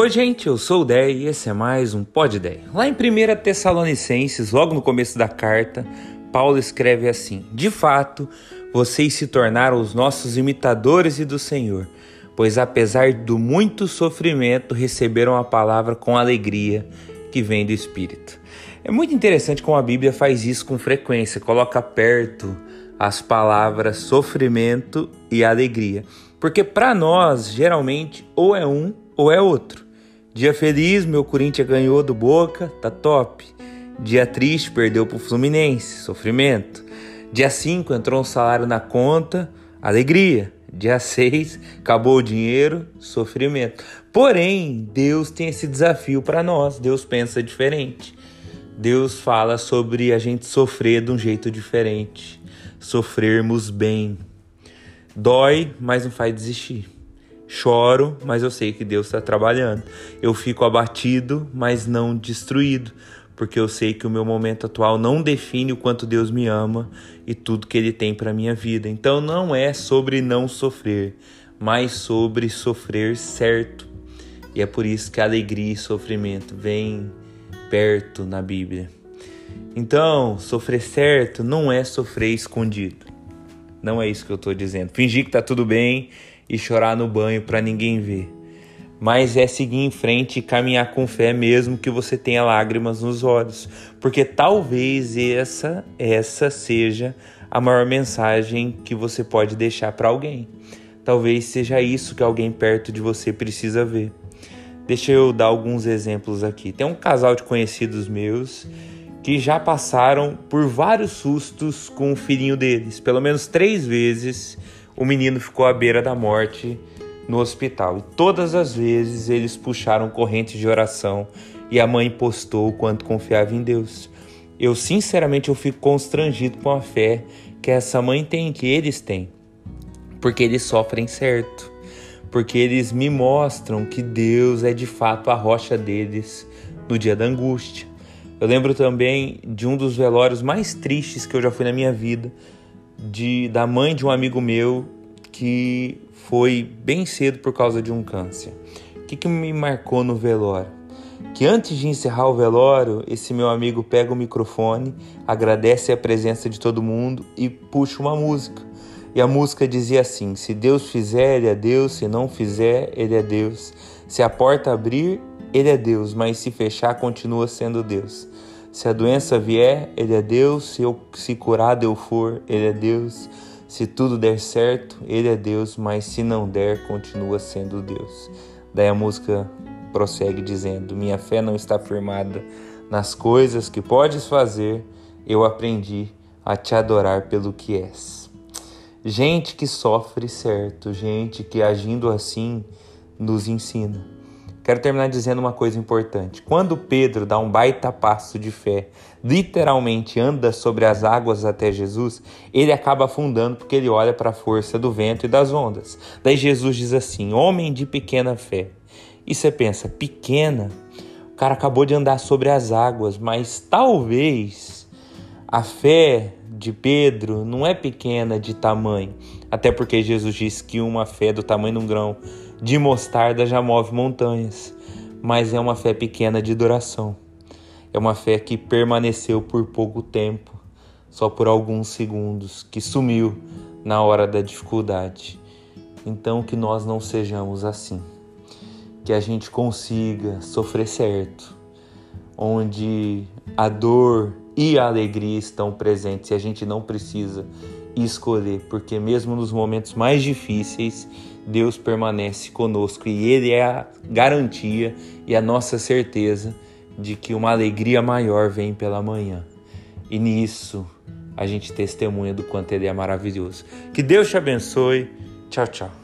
Oi, gente, eu sou o Dé e esse é mais um Pod Dé. Lá em 1 Tessalonicenses, logo no começo da carta, Paulo escreve assim: De fato, vocês se tornaram os nossos imitadores e do Senhor, pois apesar do muito sofrimento, receberam a palavra com alegria que vem do Espírito. É muito interessante como a Bíblia faz isso com frequência, coloca perto as palavras sofrimento e alegria. Porque para nós, geralmente, ou é um ou é outro. Dia feliz, meu Corinthians ganhou do Boca, tá top. Dia triste, perdeu pro Fluminense, sofrimento. Dia 5, entrou um salário na conta, alegria. Dia 6, acabou o dinheiro, sofrimento. Porém, Deus tem esse desafio para nós, Deus pensa diferente. Deus fala sobre a gente sofrer de um jeito diferente sofrermos bem. Dói, mas não faz desistir. Choro, mas eu sei que Deus está trabalhando. Eu fico abatido, mas não destruído, porque eu sei que o meu momento atual não define o quanto Deus me ama e tudo que Ele tem para minha vida. Então não é sobre não sofrer, mas sobre sofrer certo. E é por isso que alegria e sofrimento vêm perto na Bíblia. Então, sofrer certo não é sofrer escondido. Não é isso que eu estou dizendo. Fingir que tá tudo bem e chorar no banho para ninguém ver. Mas é seguir em frente e caminhar com fé mesmo que você tenha lágrimas nos olhos, porque talvez essa essa seja a maior mensagem que você pode deixar para alguém. Talvez seja isso que alguém perto de você precisa ver. Deixa eu dar alguns exemplos aqui. Tem um casal de conhecidos meus que já passaram por vários sustos com o filhinho deles. Pelo menos três vezes o menino ficou à beira da morte no hospital. E todas as vezes eles puxaram correntes de oração e a mãe postou o quanto confiava em Deus. Eu sinceramente eu fico constrangido com a fé que essa mãe tem, que eles têm. Porque eles sofrem certo. Porque eles me mostram que Deus é de fato a rocha deles no dia da angústia. Eu lembro também de um dos velórios mais tristes que eu já fui na minha vida, de da mãe de um amigo meu que foi bem cedo por causa de um câncer. O que, que me marcou no velório? Que antes de encerrar o velório, esse meu amigo pega o microfone, agradece a presença de todo mundo e puxa uma música. E a música dizia assim: Se Deus fizer, Ele é Deus, se não fizer, Ele é Deus. Se a porta abrir, Ele é Deus, mas se fechar, continua sendo Deus. Se a doença vier, Ele é Deus. Se eu se curado eu for, Ele é Deus. Se tudo der certo, Ele é Deus. Mas se não der, continua sendo Deus. Daí a música prossegue dizendo: Minha fé não está firmada nas coisas que podes fazer. Eu aprendi a te adorar pelo que és. Gente que sofre certo, gente que agindo assim nos ensina. Quero terminar dizendo uma coisa importante. Quando Pedro dá um baita passo de fé, literalmente anda sobre as águas até Jesus, ele acaba afundando porque ele olha para a força do vento e das ondas. Daí Jesus diz assim: Homem de pequena fé. E você pensa, pequena? O cara acabou de andar sobre as águas, mas talvez a fé de Pedro não é pequena de tamanho, até porque Jesus disse que uma fé do tamanho de um grão de mostarda já move montanhas, mas é uma fé pequena de duração. É uma fé que permaneceu por pouco tempo, só por alguns segundos, que sumiu na hora da dificuldade. Então, que nós não sejamos assim. Que a gente consiga sofrer certo, onde a dor e a alegria estão presentes e a gente não precisa escolher, porque mesmo nos momentos mais difíceis, Deus permanece conosco e Ele é a garantia e a nossa certeza de que uma alegria maior vem pela manhã. E nisso a gente testemunha do quanto Ele é maravilhoso. Que Deus te abençoe. Tchau, tchau.